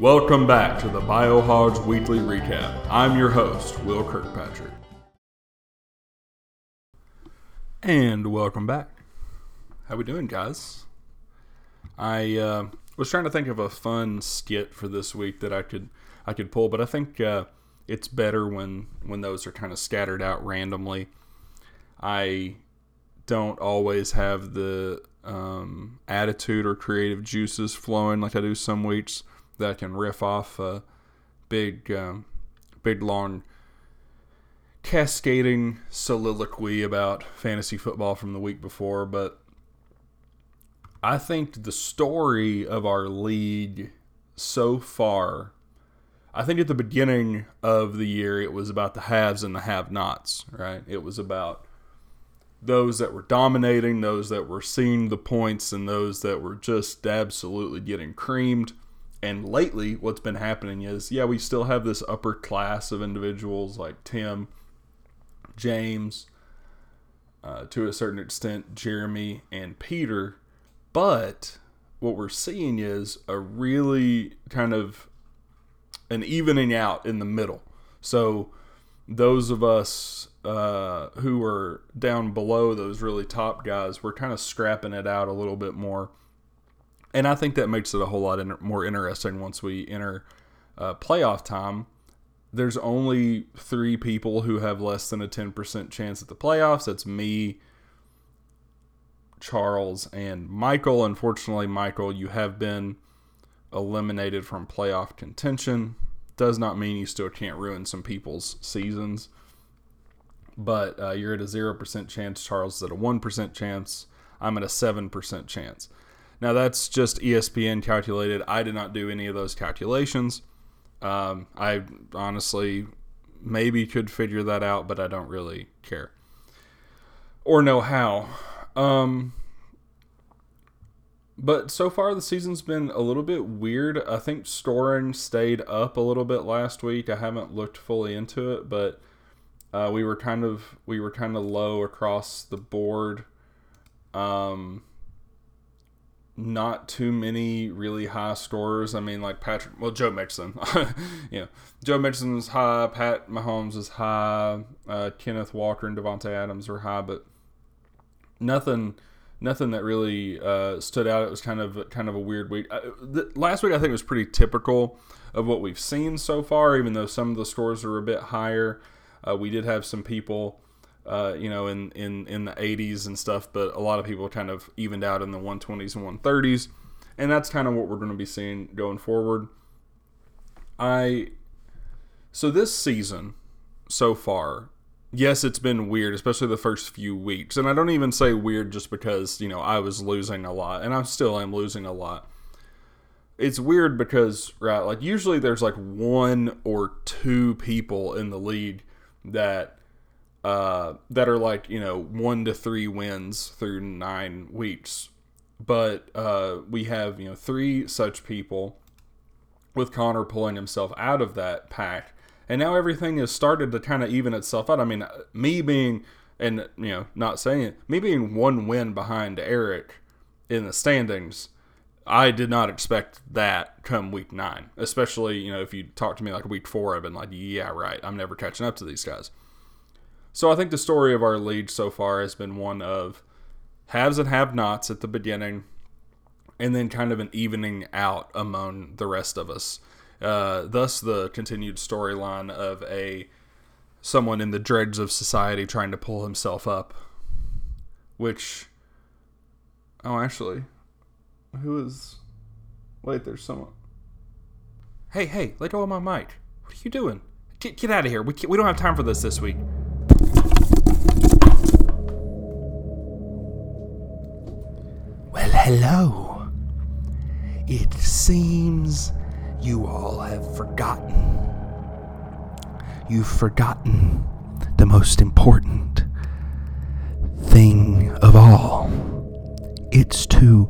Welcome back to the Biohogs Weekly Recap. I'm your host, Will Kirkpatrick. And welcome back. How we doing, guys? I uh, was trying to think of a fun skit for this week that I could I could pull, but I think uh, it's better when when those are kind of scattered out randomly. I don't always have the um, attitude or creative juices flowing like I do some weeks that can riff off a big, um, big long cascading soliloquy about fantasy football from the week before. But I think the story of our league so far, I think at the beginning of the year, it was about the haves and the have nots, right? It was about those that were dominating, those that were seeing the points, and those that were just absolutely getting creamed. And lately, what's been happening is, yeah, we still have this upper class of individuals like Tim, James, uh, to a certain extent, Jeremy, and Peter. But what we're seeing is a really kind of an evening out in the middle. So, those of us uh, who are down below those really top guys, we're kind of scrapping it out a little bit more and I think that makes it a whole lot more interesting once we enter uh, playoff time. There's only three people who have less than a 10% chance at the playoffs. That's me, Charles, and Michael. Unfortunately, Michael, you have been eliminated from playoff contention. Does not mean you still can't ruin some people's seasons. But uh, you're at a 0% chance. Charles is at a 1% chance. I'm at a 7% chance. Now that's just ESPN calculated. I did not do any of those calculations. Um, I honestly maybe could figure that out, but I don't really care or know how. Um, but so far the season's been a little bit weird. I think Storing stayed up a little bit last week. I haven't looked fully into it, but uh, we were kind of we were kind of low across the board. Um, not too many really high scorers. I mean, like Patrick, well, Joe Mixon, you know, Joe is high, Pat Mahomes is high, uh, Kenneth Walker and Davante Adams are high, but nothing, nothing that really uh, stood out. It was kind of kind of a weird week. Uh, the, last week I think was pretty typical of what we've seen so far, even though some of the scores are a bit higher. Uh, we did have some people uh, you know, in, in, in the 80s and stuff, but a lot of people kind of evened out in the 120s and 130s. And that's kind of what we're going to be seeing going forward. I so this season so far, yes, it's been weird, especially the first few weeks. And I don't even say weird just because, you know, I was losing a lot and I still am losing a lot. It's weird because, right, like usually there's like one or two people in the league that uh, that are like you know one to three wins through nine weeks. But uh, we have you know three such people, with Connor pulling himself out of that pack, and now everything has started to kind of even itself out. I mean, me being and you know not saying it, me being one win behind Eric in the standings. I did not expect that come week nine, especially you know if you talk to me like week four, I've been like, yeah, right, I'm never catching up to these guys. So I think the story of our league so far has been one of haves and have nots at the beginning, and then kind of an evening out among the rest of us. Uh, thus, the continued storyline of a someone in the dregs of society trying to pull himself up. Which, oh, actually, who is? Wait, there's someone. Hey, hey, let go of my mic. What are you doing? Get, get out of here. We, we don't have time for this this week. Hello. It seems you all have forgotten. You've forgotten the most important thing of all. It's to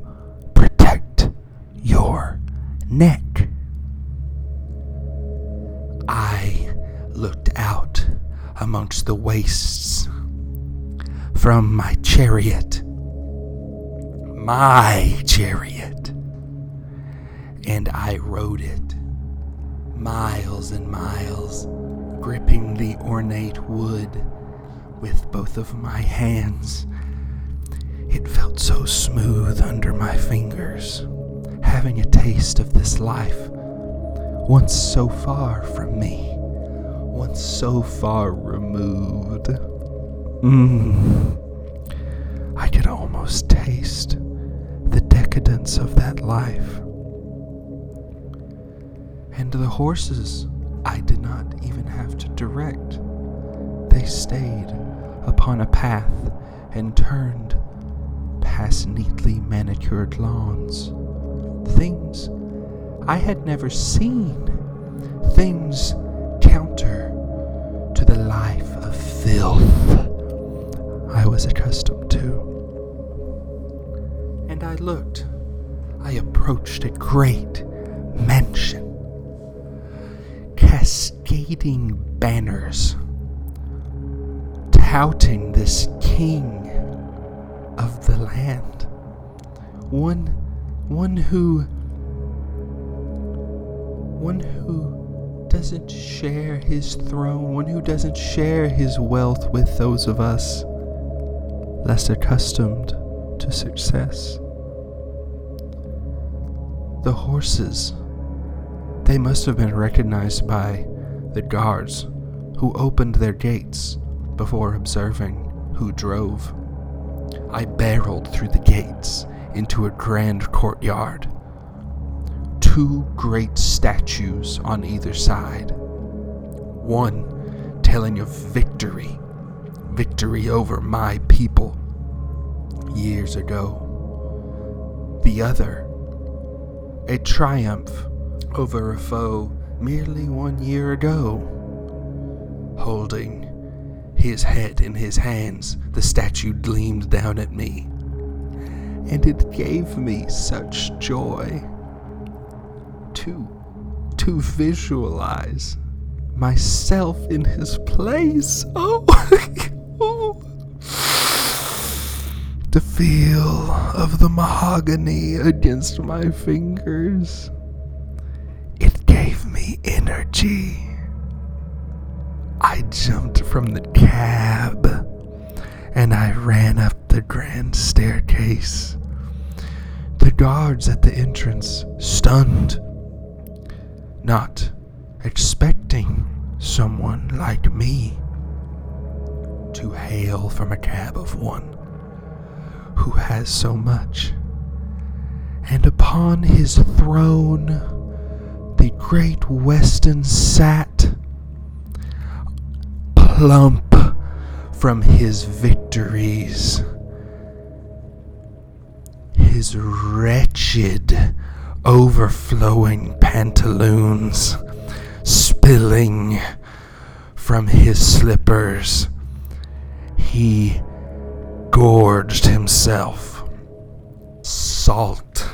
protect your neck. I looked out amongst the wastes from my chariot. My chariot. And I rode it miles and miles, gripping the ornate wood with both of my hands. It felt so smooth under my fingers, having a taste of this life, once so far from me, once so far removed. Mmm. I could almost taste decadence of that life. And the horses I did not even have to direct. They stayed upon a path and turned past neatly manicured lawns. Things I had never seen. Things counter to the life of filth I was accustomed to. And I looked. I approached a great mansion. Cascading banners touting this king of the land. One one who one who doesn't share his throne, one who doesn't share his wealth with those of us less accustomed to success. The horses, they must have been recognized by the guards who opened their gates before observing who drove. I barreled through the gates into a grand courtyard. Two great statues on either side. One telling of victory, victory over my people years ago. The other, a triumph over a foe merely one year ago. Holding his head in his hands, the statue gleamed down at me. And it gave me such joy to to visualize myself in his place. Oh, oh. The feel of the mahogany against my fingers. It gave me energy. I jumped from the cab and I ran up the grand staircase. The guards at the entrance, stunned, not expecting someone like me to hail from a cab of one who has so much. And upon his throne, the great Weston sat plump from his victories. His wretched, overflowing pantaloons spilling from his slippers. He gorged himself, salt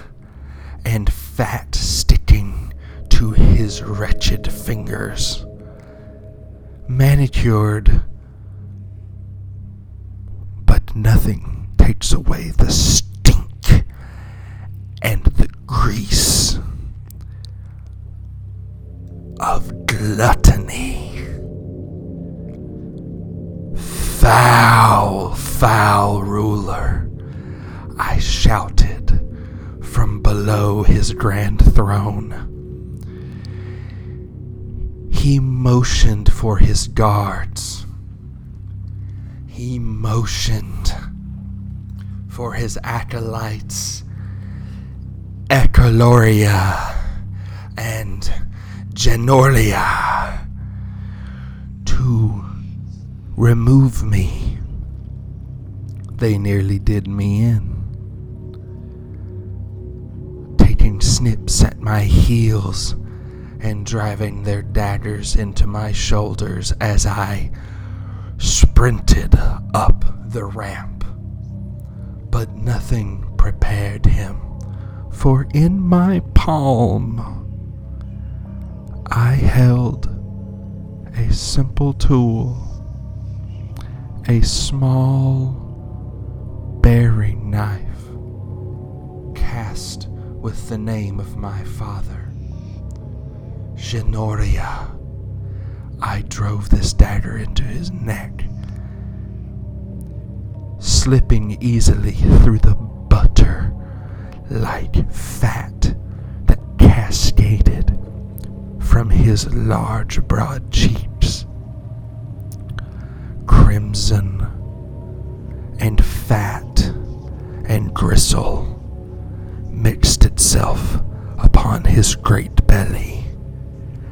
and fat sticking to his wretched fingers. Manicured, but nothing takes away the stink and the grease of gluttony. Foul, foul ruler, I shouted from below his grand throne. He motioned for his guards. He motioned for his acolytes, Echoloria and Genorlia, remove me. They nearly did me in. Taking snips at my heels and driving their daggers into my shoulders as I sprinted up the ramp. But nothing prepared him, for in my palm I held a simple tool, a small bearing knife cast with the name of my father Genoria. I drove this dagger into his neck, slipping easily through the butter like fat that cascaded from his large, broad cheeks. Crimson and fat and gristle mixed itself upon his great belly,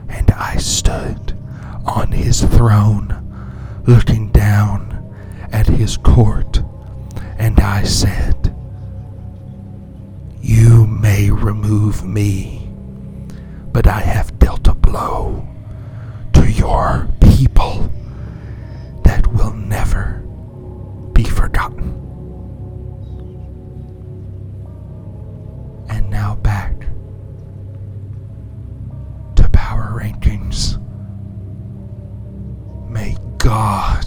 and I stood on his throne, looking down at his court, and I said, You may remove me, but I have dealt a blow to your be forgotten. And now back to power rankings. May God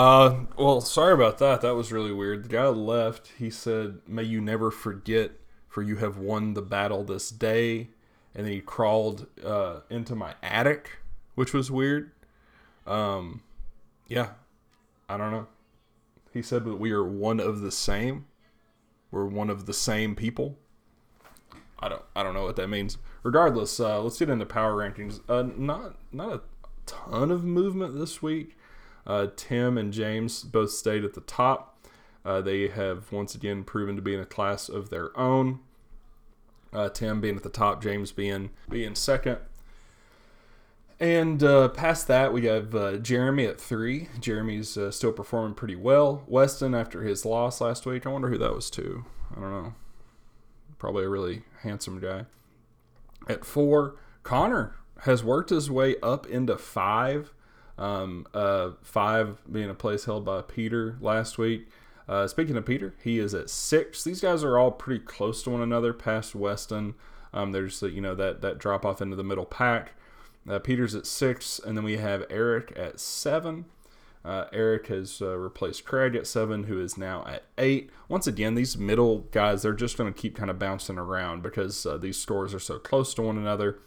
Uh, well, sorry about that. That was really weird. The guy left. He said, "May you never forget, for you have won the battle this day." And then he crawled uh, into my attic, which was weird. Um, yeah, I don't know. He said that we are one of the same. We're one of the same people. I don't I don't know what that means. Regardless, uh, let's get into power rankings. Uh, not not a ton of movement this week. Uh, Tim and James both stayed at the top. Uh, they have once again proven to be in a class of their own. Uh, Tim being at the top, James being being second. And uh, past that, we have uh, Jeremy at three. Jeremy's uh, still performing pretty well. Weston, after his loss last week, I wonder who that was to. I don't know. Probably a really handsome guy. At four, Connor has worked his way up into five. Um, uh, five being a place held by Peter last week. Uh, speaking of Peter, he is at six. These guys are all pretty close to one another past Weston. Um, there's you know that that drop off into the middle pack. Uh, Peter's at six, and then we have Eric at seven. Uh, Eric has uh, replaced Craig at seven, who is now at eight. Once again, these middle guys, they're just going to keep kind of bouncing around because uh, these scores are so close to one another.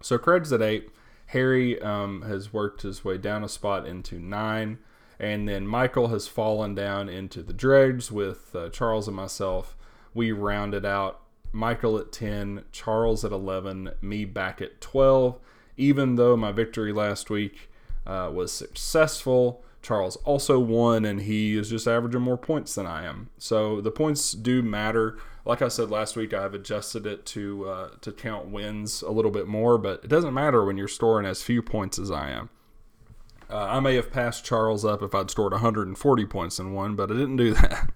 So Craig's at eight. Harry um, has worked his way down a spot into nine. And then Michael has fallen down into the dregs with uh, Charles and myself. We rounded out Michael at 10, Charles at 11, me back at 12. Even though my victory last week uh, was successful, Charles also won, and he is just averaging more points than I am. So the points do matter. Like I said last week, I've adjusted it to uh, to count wins a little bit more, but it doesn't matter when you're storing as few points as I am. Uh, I may have passed Charles up if I'd stored 140 points in one, but I didn't do that.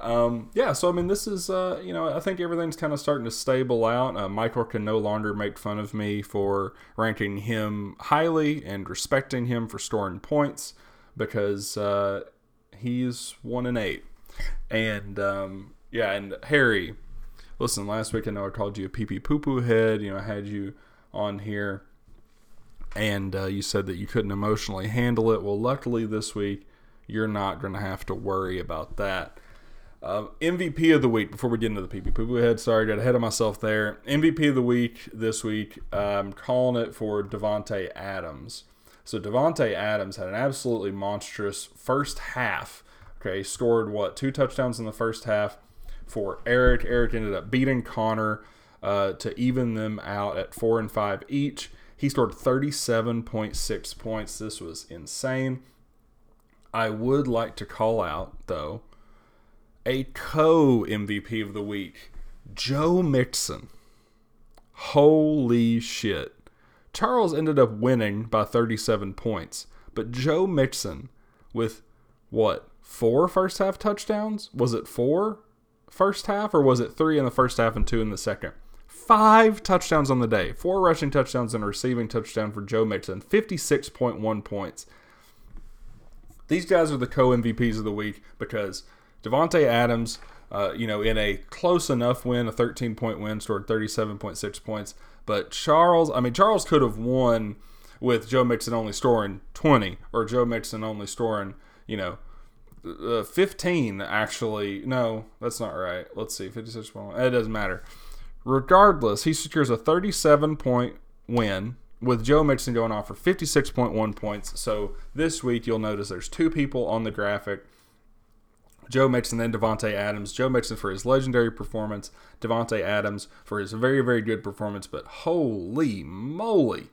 um, yeah, so I mean, this is, uh, you know, I think everything's kind of starting to stable out. Uh, Michael can no longer make fun of me for ranking him highly and respecting him for storing points because uh, he's one and eight. And um, yeah, and Harry, listen, last week I know I called you a pee pee poo poo head. You know, I had you on here and uh, you said that you couldn't emotionally handle it. Well, luckily this week you're not going to have to worry about that. Uh, MVP of the week. Before we get into the PP poo poo head, sorry, got ahead of myself there. MVP of the week this week. I'm calling it for Davante Adams. So Davante Adams had an absolutely monstrous first half. Okay, scored what two touchdowns in the first half for Eric. Eric ended up beating Connor uh, to even them out at four and five each. He scored 37.6 points. This was insane. I would like to call out, though, a co MVP of the week, Joe Mixon. Holy shit. Charles ended up winning by 37 points, but Joe Mixon with what, four first half touchdowns? Was it four first half, or was it three in the first half and two in the second? Five touchdowns on the day, four rushing touchdowns and a receiving touchdown for Joe Mixon, 56.1 points. these guys are the co MVPs of the week because Davante Adams, uh, you know, in a close enough win, a 13 point win, scored 37.6 points. But Charles, I mean, Charles could have won with Joe Mixon only scoring 20 or Joe Mixon only scoring, you know, uh, 15 actually. No, that's not right. Let's see. 56 point. It doesn't matter. Regardless, he secures a 37 point win with Joe Mixon going off for 56.1 points. So this week you'll notice there's two people on the graphic. Joe Mixon, then Davante Adams. Joe Mixon for his legendary performance. Davante Adams for his very, very good performance. But holy moly.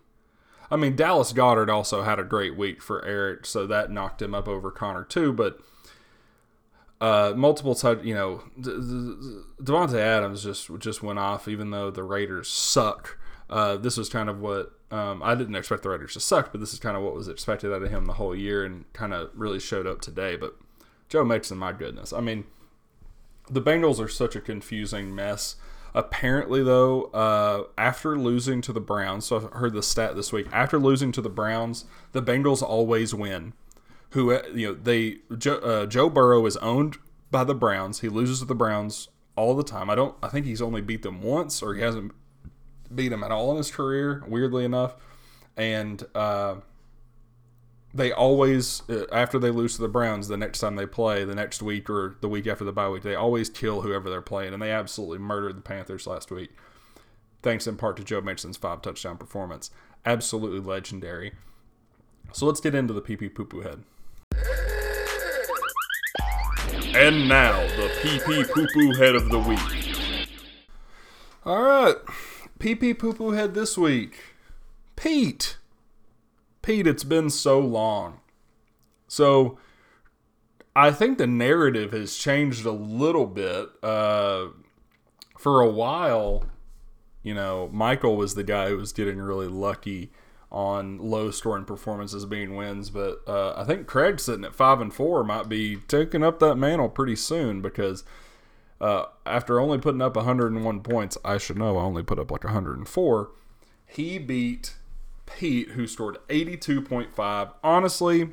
I mean, Dallas Goedert also had a great week for Eric, so that knocked him up over Connor too. But uh, multiple touch, you know, Davante Adams just just went off, even though the Raiders suck. Uh, this was kind of what um, I didn't expect the Raiders to suck, but this is kind of what was expected out of him the whole year, and kind of really showed up today. But Joe Mixon, my goodness, I mean, the Bengals are such a confusing mess. Apparently, though, uh, after losing to the Browns, so I've heard the stat this week. After losing to the Browns, the Bengals always win who uh, you know they Joe, uh, Joe Burrow is owned by the Browns. He loses to the Browns all the time. I don't. I think he's only beat them once, or he hasn't beat them at all in his career. Weirdly enough, and uh, they always uh, after they lose to the Browns, the next time they play, the next week or the week after the bye week, they always kill whoever they're playing, and they absolutely murdered the Panthers last week. Thanks in part to Joe Mixon's five touchdown performance. Absolutely legendary. So let's get into the PP poo poo head. And now, the PP Poo Poo Head of the Week. Alright, PP Poo Poo Head this week. Pete. Pete, it's been so long. So, I think the narrative has changed a little bit. Uh, for a while, you know, Michael was the guy who was getting really lucky on low scoring performances being wins. But uh, I think Craig sitting at five and four might be taking up that mantle pretty soon because uh, after only putting up 101 points, I should know I only put up like 104. He beat Pete, who scored 82.5. Honestly,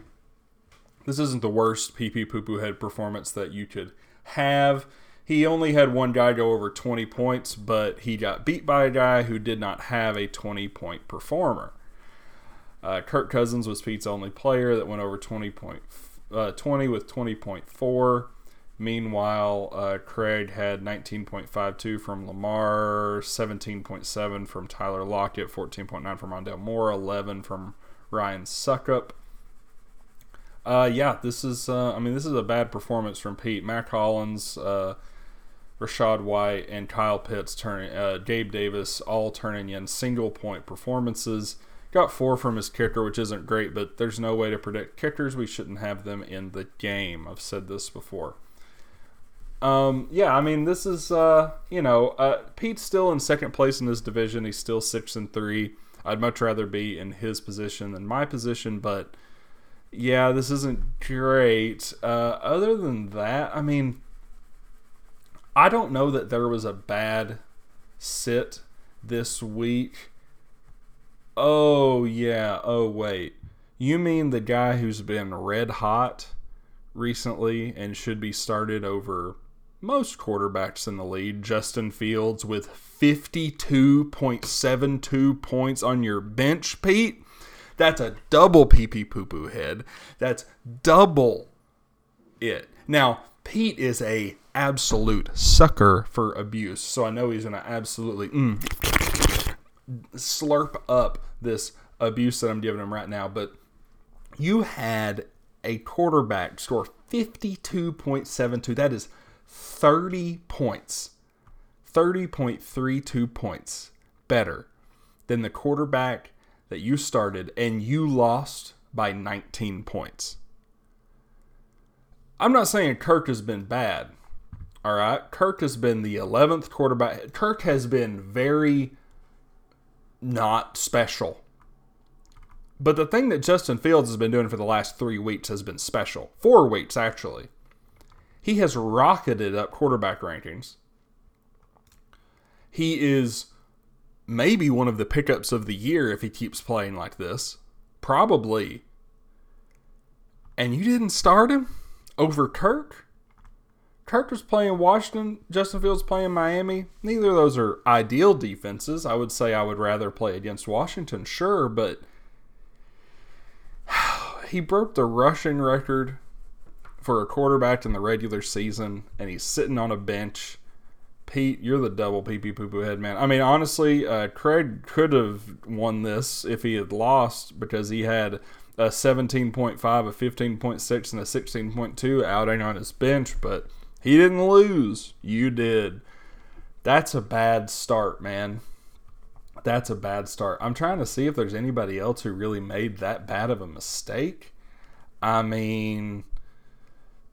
this isn't the worst PP poo poo head performance that you could have. He only had one guy go over 20 points, but he got beat by a guy who did not have a 20 point performer. Uh, Kirk Cousins was Pete's only player that went over 20 point, uh, 20 with 20.4. Meanwhile, uh, Craig had 19.52 from Lamar, 17.7 from Tyler Lockett, 14.9 from Rondale Moore, 11 from Ryan Succop. Uh, yeah, this is. Uh, I mean, this is a bad performance from Pete. Mack Hollins, uh, Rachaad White, and Kyle Pitts turning. Uh, Gabe Davis all turning in single point performances. Got four from his kicker, which isn't great, but there's no way to predict kickers. We shouldn't have them in the game. I've said this before. Um, yeah, I mean, this is, uh, you know, uh, Pete's still in second place in his division. He's still six and three. I'd much rather be in his position than my position, but yeah, this isn't great. Uh, other than that, I mean, I don't know that there was a bad sit this week. Oh, yeah. Oh, wait. You mean the guy who's been red hot recently and should be started over most quarterbacks in the league, Justin Fields, with 52.72 points on your bench, Pete? That's a double pee pee poo poo head. That's double it. Now, Pete is a absolute sucker for abuse, so I know he's gonna absolutely mm, slurp up this abuse that I'm giving him right now, but you had a quarterback score 52.72. That is 30 points. 30.32 points better than the quarterback that you started and you lost by 19 points. I'm not saying Kirk has been bad. All right. Kirk has been the 11th quarterback. Kirk has been very not special. But the thing that Justin Fields has been doing for the last three weeks has been special. Four weeks, actually. He has rocketed up quarterback rankings. He is maybe one of the pickups of the year if he keeps playing like this. Probably. and you didn't start him over Kirk. Kirk was playing Washington. Justin Fields playing Miami. Neither of those are ideal defenses. I would say I would rather play against Washington, sure, but he broke the rushing record for a quarterback in the regular season, and he's sitting on a bench. Pete, you're the double pee pee poo poo head man. I mean, honestly, uh, Craig could have won this if he had lost because he had a 17.5, a 15.6, and a 16.2 outing on his bench, but he didn't lose. You did. That's a bad start, man. That's a bad start. I'm trying to see if there's anybody else who really made that bad of a mistake. I mean,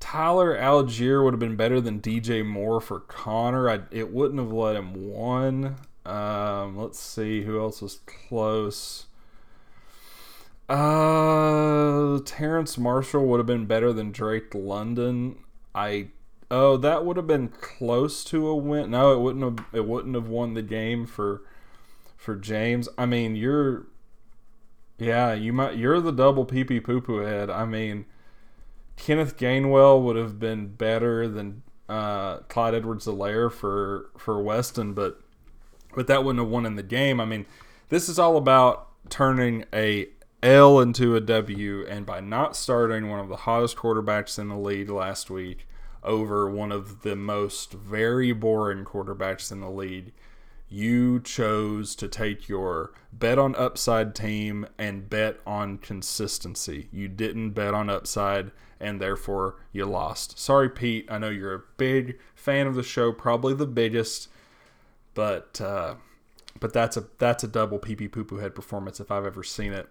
Tyler Allgeier would have been better than DJ Moore for Connor. I, it wouldn't have let him one. Um, let's see who else was close. Uh, Terrace Marshall would have been better than Drake London. I oh that would have been close to a win. No, it wouldn't have. It wouldn't have won the game for for James. I mean, you're yeah, you might you're the double pee pee poo poo head. I mean, Kenneth Gainwell would have been better than uh, Clyde Edwards-Helaire for for Weston, but but that wouldn't have won in the game. I mean, this is all about turning a L into a W, and by not starting one of the hottest quarterbacks in the league last week over one of the most very boring quarterbacks in the league, you chose to take your bet on upside team and bet on consistency. You didn't bet on upside, and therefore you lost. Sorry, Pete. I know you're a big fan of the show, probably the biggest, but uh, but that's a that's a double pee pee poo poo head performance if I've ever seen it.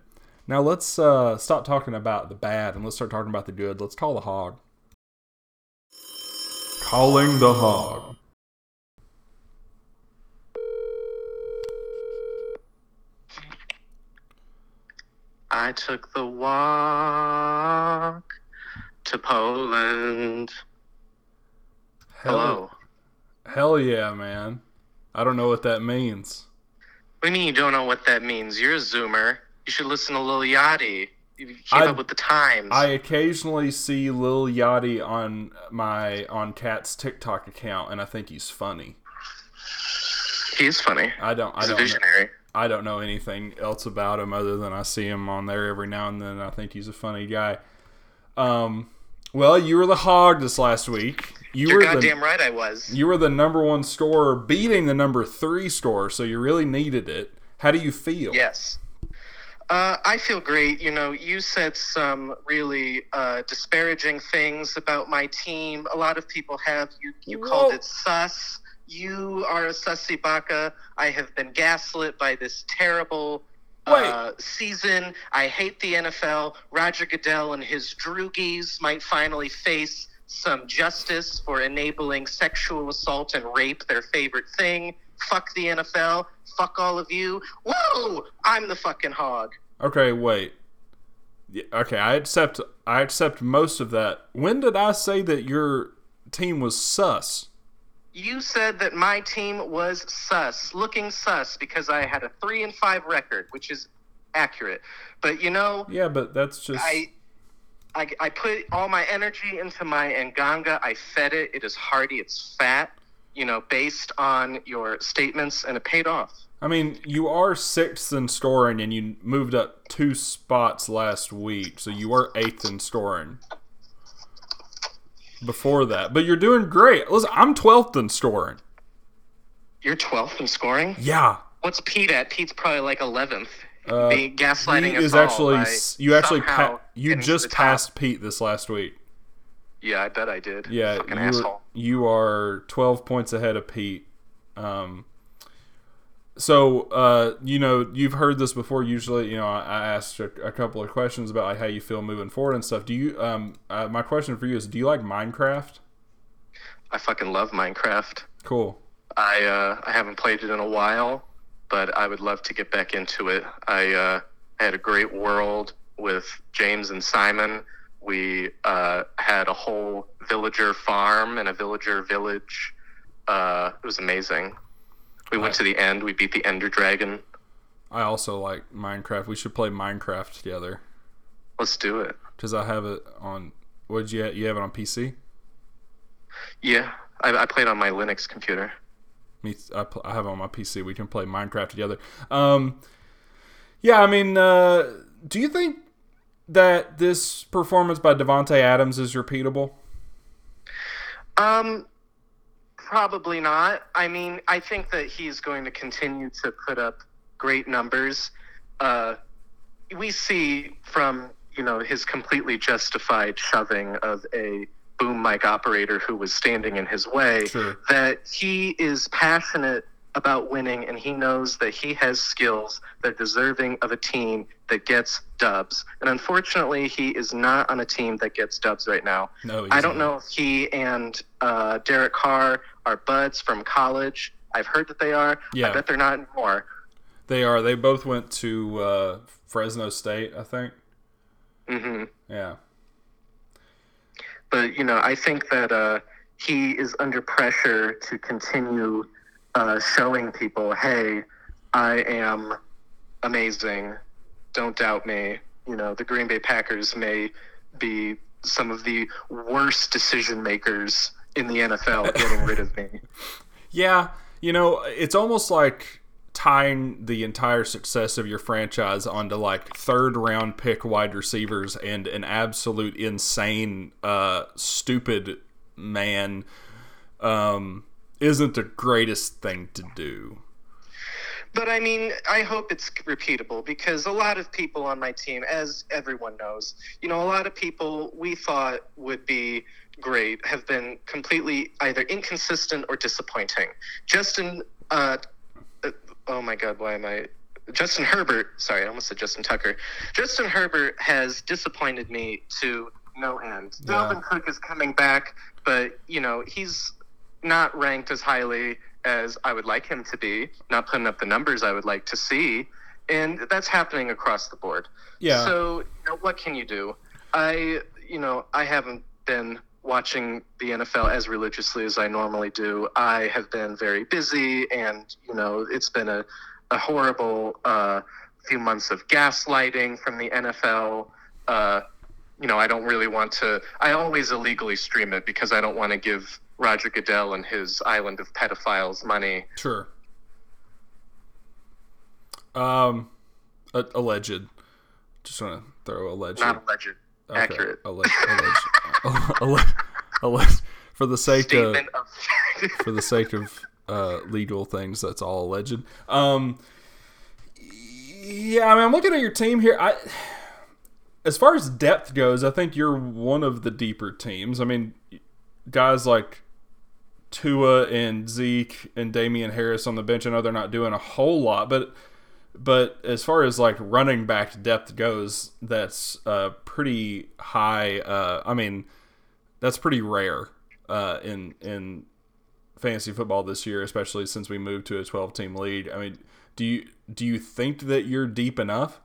Now let's uh, stop talking about the bad and let's start talking about the good. Let's call the hog. Calling the hog. I took the walk to Poland. Hello. Hell yeah, man. I don't know what that means. What do you mean you don't know what that means? You're a Zoomer. You should listen to Lil Yachty. You keep I- up with the times. I occasionally see Lil Yachty on my on Cat's TikTok account, and I think he's funny. He's funny. I don't. He's a don't. Know, visionary. I don't know anything else about him other than I see him on there every now and then. I think he's a funny guy. Um, well, you were the hog this last week. You You're were goddamn the right I was. you were the number one store, beating the number three store, so you really needed it. How do you feel? Yes. Uh, I feel great. You know, you said some really uh, disparaging things about my team. A lot of people have. You, you called it sus. You are a sussy baka. I have been gaslit by this terrible uh, season. I hate the NFL. Roger Goodell and his droogies might finally face some justice for enabling sexual assault and rape, their favorite thing. Fuck the NFL. Fuck all of you. Whoa! I'm the fucking hog. Okay, wait. Yeah, Okay, I accept. I accept most of that. When did I say that your team was sus? You said that my team was sus, looking sus, because I had a three and five record, which is accurate. But you know, Yeah, but that's just. I, I, I put all my energy into my Nganga. I fed it. It is hearty. It's fat. You know, based on your statements, and it paid off. I mean, you are sixth in scoring, and you moved up two spots last week, so you are eighth in scoring. Before that, but you're doing great. Listen, I'm twelfth in scoring. You're 12th in scoring. Yeah, What's Pete at? Pete's probably like 11th. Uh, Being gaslighting is all actually you actually pa- you just passed Pete this last week. Yeah, I bet I did. Yeah, fucking you, asshole. you are 12 points ahead of Pete. Um, so, uh, you know, you've heard this before. Usually, you know, I, I asked a, a couple of questions about like how you feel moving forward and stuff. Do you? Um, uh, my question for you is: Do you like Minecraft? I fucking love Minecraft. Cool. I uh, I haven't played it in a while, but I would love to get back into it. I uh, had a great world with James and Simon. We uh, had a whole villager farm and a villager village. Uh, it was amazing. We went Right. to the end. We beat the Ender Dragon. I also like Minecraft. We should play Minecraft together. Let's do it. because I have it on. What you you have it on PC? Yeah, I, I played on my Linux computer. Me, I, pl- I have it on my PC. We can play Minecraft together. Um, yeah, I mean, uh, do you think that this performance by Davante Adams is repeatable? Um, probably not. I mean, I think that he's going to continue to put up great numbers. Uh, we see from you know his completely justified shoving of a boom mic operator who was standing in his way Sure. that he is passionate about winning and he knows that he has skills that are deserving of a team that gets dubs. And unfortunately, he is not on a team that gets dubs right now. No, I don't know if he and uh, Derek Carr are buds from college. I've heard that they are. Yeah. I bet they're not anymore. They are. They both went to uh, Fresno State, I think. hmm Yeah. But, you know, I think that uh, he is under pressure to continue uh, showing people, hey, I am amazing. Don't doubt me. You know, the Green Bay Packers may be some of the worst decision makers in the NFL getting rid of me. Yeah, you know, it's almost like tying the entire success of your franchise onto like third round pick wide receivers and an absolute insane, uh, stupid man um, isn't the greatest thing to do. But I mean, I hope it's repeatable because a lot of people on my team, as everyone knows, you know, a lot of people we thought would be great have been completely either inconsistent or disappointing. Justin, uh, uh, oh my God, why am I? Justin Herbert, sorry, I almost said Justin Tucker. Justin Herbert has disappointed me to no end. Yeah. Dalvin Cook is coming back, but, you know, he's not ranked as highly as I would like him to be, not putting up the numbers I would like to see. And that's happening across the board. Yeah. So, you know, what can you do? I, you know, I haven't been watching the NFL as religiously as I normally do. I have been very busy, and, you know, it's been a, a horrible uh, few months of gaslighting from the NFL. Uh, you know, I don't really want to. I always illegally stream it because I don't want to give Roger Goodell and his island of pedophiles money. Sure. Um, a- alleged. Just want to throw alleged. Not alleged, Okay. accurate. Alleged. Alleged. For the sake of of for the sake of uh, legal things, that's all alleged. Um, yeah, I mean, I'm looking at your team here. I, as far as depth goes, I think you're one of the deeper teams. I mean, guys like Tua and Zeke and Damien Harris on the bench. I know they're not doing a whole lot, but but as far as like running back depth goes, that's uh, pretty high. Uh, I mean, that's pretty rare uh, in in fantasy football this year, especially since we moved to a 12 team league. I mean, do you do you think that you're deep enough?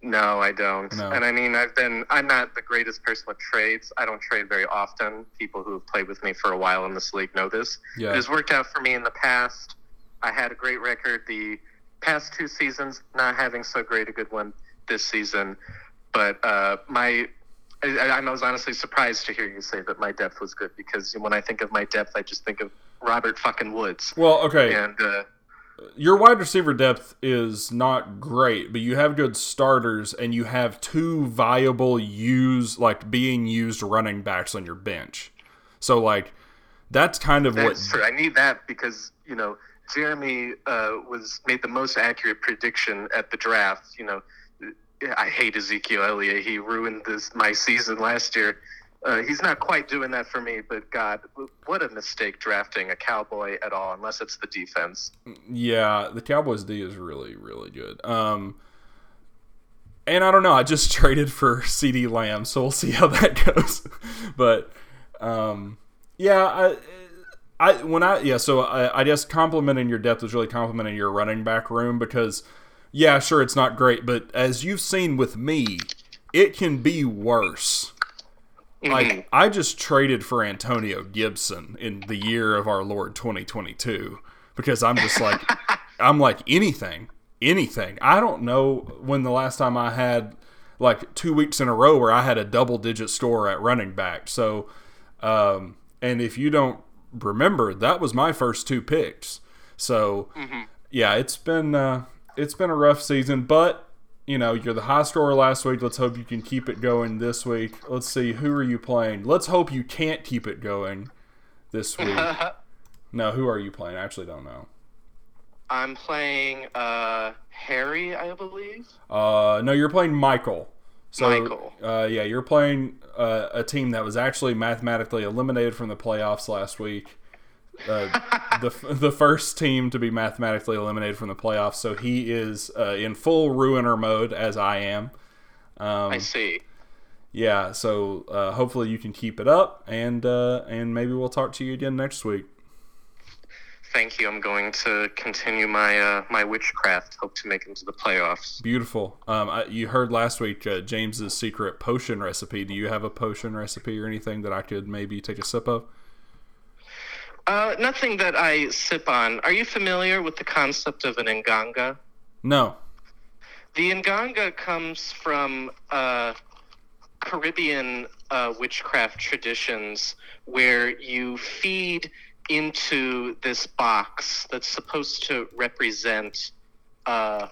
No, I don't. No. And I mean, I've been, I'm not the greatest person with trades. I don't trade very often. People who have played with me for a while in this league know this. Yeah. It has worked out for me in the past. I had a great record the past two seasons, not having so great a good one this season. But uh, my, I, I was honestly surprised to hear you say that my depth was good because when I think of my depth, I just think of Robert fucking Woods. Well, okay. And uh, your wide receiver depth is not great, but you have good starters and you have two viable use like being used running backs on your bench. So like that's kind of That's what true. I need that because you know Jeremy uh, was made the most accurate prediction at the draft. You know, I hate Ezekiel Elliott. He ruined this my season last year. Uh, he's not quite doing that for me, but God, what a mistake drafting a cowboy at all, unless it's the defense. yeah, the Cowboys D is really really good. Um and I don't know, I just traded for CeeDee Lamb, so we'll see how that goes. but um yeah, I I when I yeah, so I, I guess complimenting your depth is really complimenting your running back room because yeah, sure it's not great, but as you've seen with me, it can be worse. Mhm. Like I just traded for Antonio Gibson in the year of our Lord 2022 because I'm just like I'm like anything, anything. I don't know when the last time I had like two weeks in a row where I had a double digit score at running back. So, um, and if you don't remember, that was my first two picks. So, yeah, it's been uh, it's been a rough season, but you know you're the high scorer last week. Let's hope you can keep it going this week. Let's see who are you playing. Let's hope you can't keep it going this week. no, who are you playing? I actually don't know. I'm playing uh, Harry, I believe. Uh, no, you're playing Michael. So, Michael. Uh, yeah, you're playing uh, a team that was actually mathematically eliminated from the playoffs last week. Uh, the the first team to be mathematically eliminated from the playoffs. So he is uh, in full ruiner mode, as I am. Um, I see. yeah, so uh, hopefully you can keep it up, and uh, and maybe we'll talk to you again next week. Thank you. I'm going to continue my uh, my witchcraft. Hope to make it into the playoffs. Beautiful. Um, I, you heard last week uh, James's secret potion recipe. Do you have a potion recipe or anything that I could maybe take a sip of? Uh, nothing that I sip on. Are you familiar with the concept of an nganga? No. The nganga comes from uh, Caribbean uh, witchcraft traditions where you feed into this box that's supposed to represent, uh,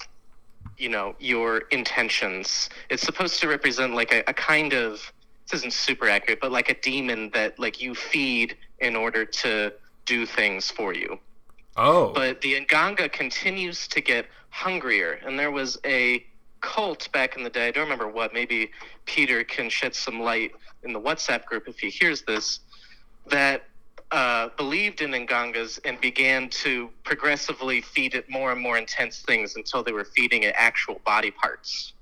you know, your intentions. It's supposed to represent like a, a kind of this isn't super accurate, but like a demon that like you feed in order to do things for you Oh. but the Nganga continues to get hungrier. And there was a cult back in the day. I don't remember what. Maybe Peter can shed some light in the WhatsApp group if he hears this. That uh, believed in Ngangas and began to progressively feed it more and more intense things until they were feeding it actual body parts.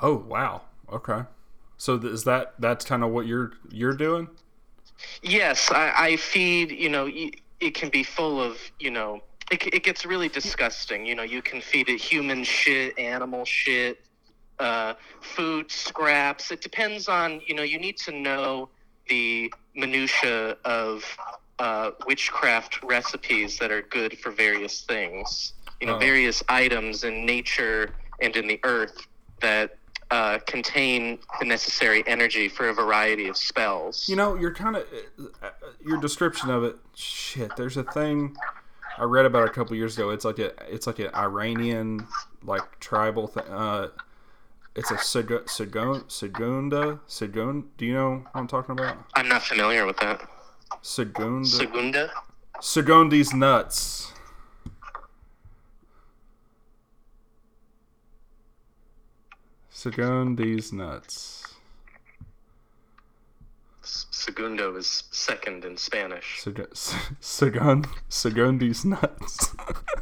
Oh wow. Okay. So is that that's kind of what you're you're doing? Yes, I, I feed. You know, y- it can be full of. You know, it, it gets really disgusting. You know, you can feed it human shit, animal shit, uh, food scraps. It depends on. You know, you need to know the minutia of uh, witchcraft recipes that are good for various things. You know, Oh. various items in nature and in the earth that uh, contain the necessary energy for a variety of spells. You know, you're kind of your description of it. Shit, there's a thing I read about a couple years ago. It's like a it's like an Iranian like tribal thing. Uh, it's a Seg- Segon Segunda Segon. Do you know what I'm talking about? I'm not familiar with that. Segunda Segunda? Segondi's nuts. Segondi's nuts. Segundo is second in Spanish. Seg- Segon Segondi's nuts.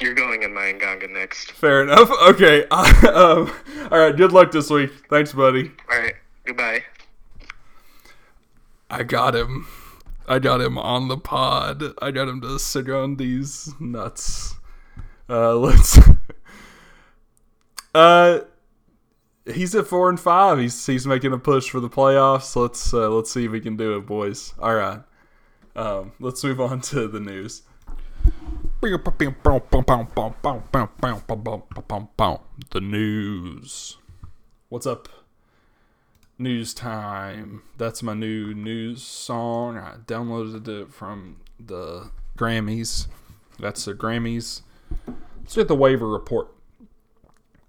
You're going in Manganga next. Fair enough. Okay. um, all right. Good luck this week. Thanks, buddy. All right. Goodbye. I got him. I got him on the pod. I got him to sit on these nuts. Uh, let's. uh, he's at four and five. He's he's making a push for the playoffs. Let's uh, let's see if we can do it, boys. All right. Um, let's move on to the news. The news. What's up? News time. That's my new news song. I downloaded it from the Grammys. That's the Grammys. Let's get the waiver report.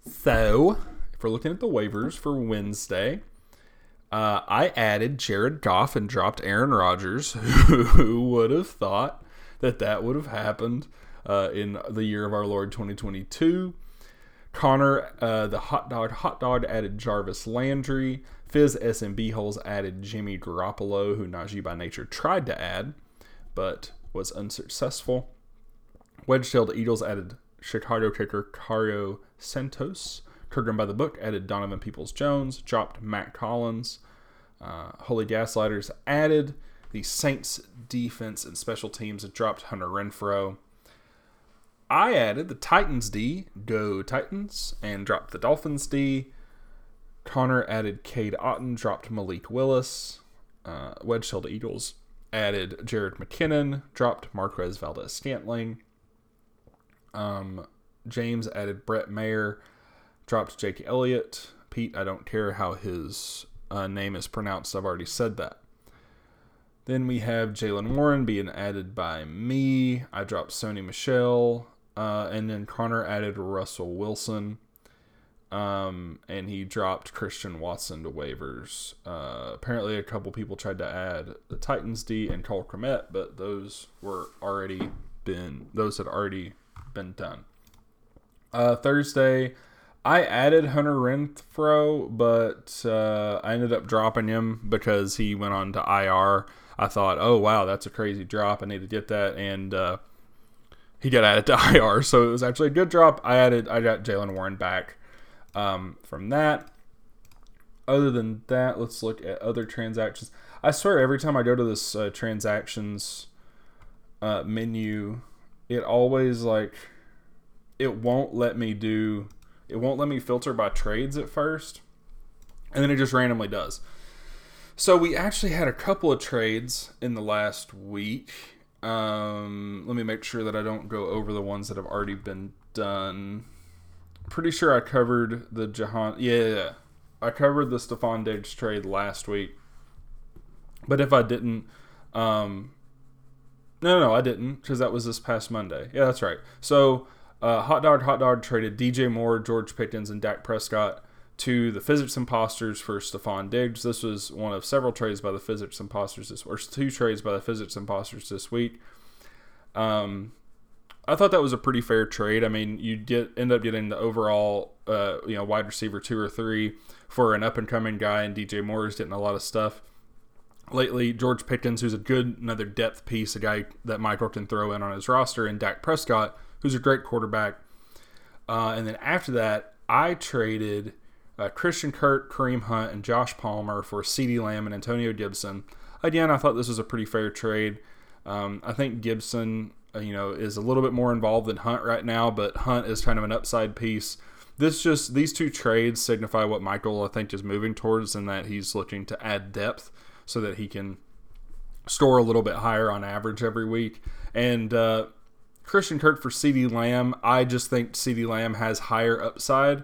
So, if we're looking at the waivers for Wednesday, uh, I added Jared Goff and dropped Aaron Rodgers. Who would have thought that that would have happened uh, in the year of our Lord 2022? Connor, uh, the hot dog, hot dog added Jarvis Landry. Fizz SMB holes added Jimmy Garoppolo, who Najee by nature tried to add, but was unsuccessful. Wedge-tailed Eagles added Chicago kicker Cairo Santos. Kirkland by the book added Donovan Peoples-Jones. Dropped Matt Collins. Uh, Holy Gaslighters added the Saints defense and special teams. It dropped Hunter Renfrow. I added the Titans D, go Titans, and dropped the Dolphins D. Connor added Cade Otton, dropped Malik Willis. Uh, Wedge-tailed Eagles added Jerick McKinnon, dropped Marquez Valdes Scantling. Um, James added Brett Maher, dropped Jake Elliott. Pete, I don't care how his uh, name is pronounced. I've already said that. Then we have Jaylen Warren being added by me. I dropped Sony Michel. Uh, and then Connor added Russell Wilson. Um, and he dropped Christian Watson to waivers. Uh, apparently, a couple people tried to add the Titans D and Cole Kmet, but those were already been those had already been done. Uh, Thursday, I added Hunter Renfrow, but uh, I ended up dropping him because he went on to IR. I thought, oh wow, that's a crazy drop. I need to get that, and uh, he got added to IR, so it was actually a good drop. I added, I got Jaylen Warren back um, from that. Other than that, let's look at other transactions. I swear, every time I go to this uh, transactions uh, menu, it always like it won't let me do. It won't let me filter by trades at first, and then it just randomly does. So we actually had a couple of trades in the last week. Um, let me make sure that I don't go over the ones that have already been done pretty sure I covered the Jahan. Yeah, I covered the Stefon Diggs trade last week. But if I didn't, um, no, no I didn't because that was this past Monday. Yeah, that's right. So, uh, Hot Dog Hot Dog traded DJ Moore, George Pickens, and Dak Prescott to the Physics Imposters for Stefon Diggs. This was one of several trades by the Physics Imposters this, or two trades by the Physics Imposters this week. Um, I thought that was a pretty fair trade. I mean, you get end up getting the overall, uh, you know, wide receiver two or three for an up and coming guy, and DJ Moore is getting a lot of stuff. Lately, George Pickens, who's a good another depth piece, a guy that Michael can throw in on his roster, and Dak Prescott, who's a great quarterback. Uh, and then after that, I traded uh, Christian Kirk, Kareem Hunt, and Josh Palmer for CeeDee Lamb and Antonio Gibson. Again, I thought this was a pretty fair trade. Um, I think Gibson uh, you know, is a little bit more involved than Hunt right now, but Hunt is kind of an upside piece. This just these two trades signify what Michael I think is moving towards, and that he's looking to add depth so that he can score a little bit higher on average every week. And uh, Christian Kirk for CeeDee Lamb, I just think CeeDee Lamb has higher upside,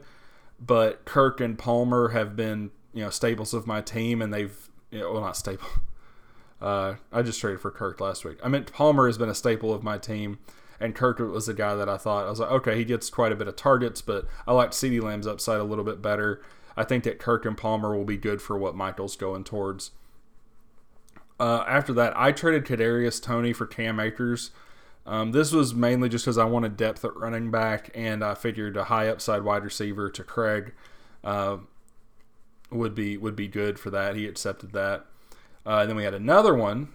but Kirk and Palmer have been you know staples of my team, and they've you know, well not staple uh, I just traded for Kirk last week. I meant Palmer has been a staple of my team, and Kirk was the guy that I thought I was like, okay, he gets quite a bit of targets, but I like CeeDee Lamb's upside a little bit better. I think that Kirk and Palmer will be good for what Michael's going towards. Uh, after that, I traded Kadarius Toney for Cam Akers. Um, this was mainly just because I wanted depth at running back, and I figured a high upside wide receiver to Craig uh, would be would be good for that. He accepted that. Uh, and then we had another one,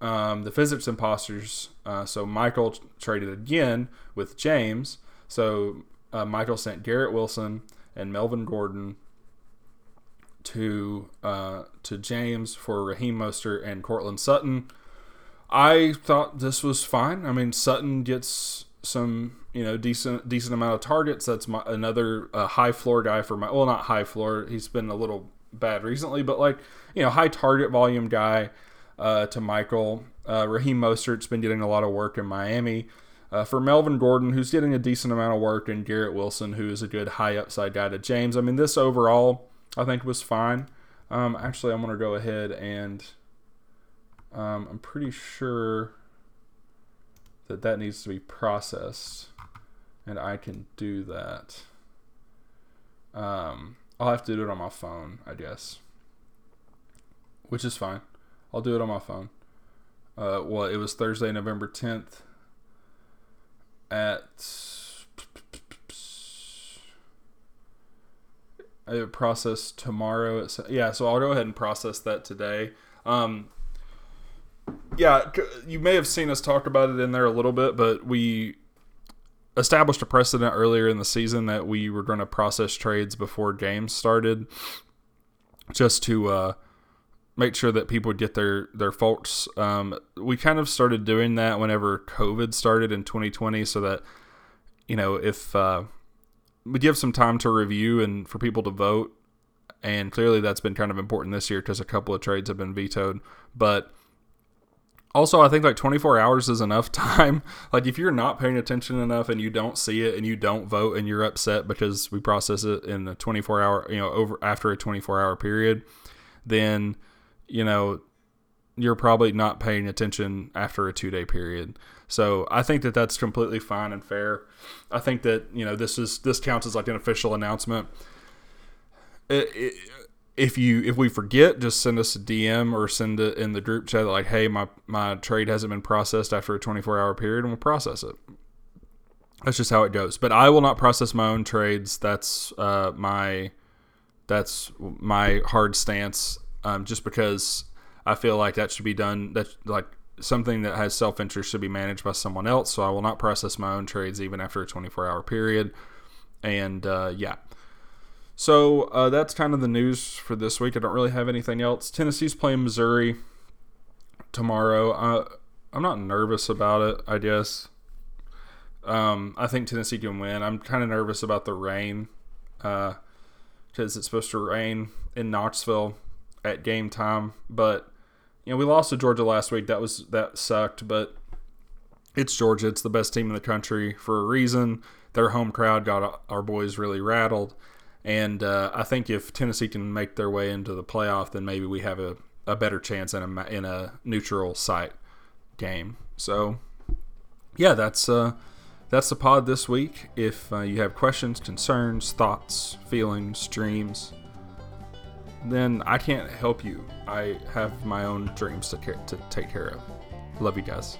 um, the Physics Imposters. Uh, so Michael traded again with James. So uh, Michael sent Garrett Wilson and Melvin Gordon to uh, to James for Raheem Mostert and Courtland Sutton. I thought this was fine. I mean, Sutton gets some you know decent decent amount of targets. That's my, another uh, high floor guy for my well, not high floor. He's been a little bad recently, but like you know, high target volume guy uh, to Michael. Uh, Raheem Mostert's been getting a lot of work in Miami. Uh, for Melvin Gordon, who's getting a decent amount of work, and Garrett Wilson, who is a good high upside guy to James. I mean, this overall, I think, was fine. Um, actually, I'm going to go ahead and um, I'm pretty sure that that needs to be processed, and I can do that. Um, I'll have to do it on my phone, I guess which is fine. I'll do it on my phone. Uh, well, it was Thursday, November 10th at. I process tomorrow. At, yeah, so I'll go ahead and process that today. Um, yeah, you may have seen us talk about it in there a little bit, but we established a precedent earlier in the season that we were going to process trades before games started, just to uh, make sure that people would get their their faults. Um, we kind of started doing that whenever COVID started in 2020, so that you know if uh, we give some time to review and for people to vote. And clearly, that's been kind of important this year because a couple of trades have been vetoed. But Also, I think like 24 hours is enough time. Like if you're not paying attention enough and you don't see it and you don't vote and you're upset because we process it in a 24 hour, you know, over after a 24 hour period, then you know you're probably not paying attention after a two day period. So I think that that's completely fine and fair. I think that you know this is this counts as like an official announcement. It, it, if you if we forget, just send us a DM or send it in the group chat like, hey, my my trade hasn't been processed after a 24 hour period, and we'll process it. That's just how it goes. But I will not process my own trades. That's uh, my that's my hard stance. Um, just because I feel like that should be done. That like something that has self interest should be managed by someone else. So I will not process my own trades even after a 24 hour period. And uh, yeah. So uh, that's kind of the news for this week. I don't really have anything else. Tennessee's playing Missouri tomorrow. Uh, I'm not nervous about it, I guess. Um, I think Tennessee can win. I'm kind of nervous about the rain because uh, it's supposed to rain in Knoxville at game time. But you know, we lost to Georgia last week. That was that sucked, but it's Georgia. It's the best team in the country for a reason. Their home crowd got our boys really rattled, and uh, I think if Tennessee can make their way into the playoff, then maybe we have a, a better chance in a in a neutral site game. So, yeah, that's uh, that's the pod this week. If uh, you have questions, concerns, thoughts, feelings, dreams then I can't help you. I have my own dreams to, care, to take care of. Love you guys.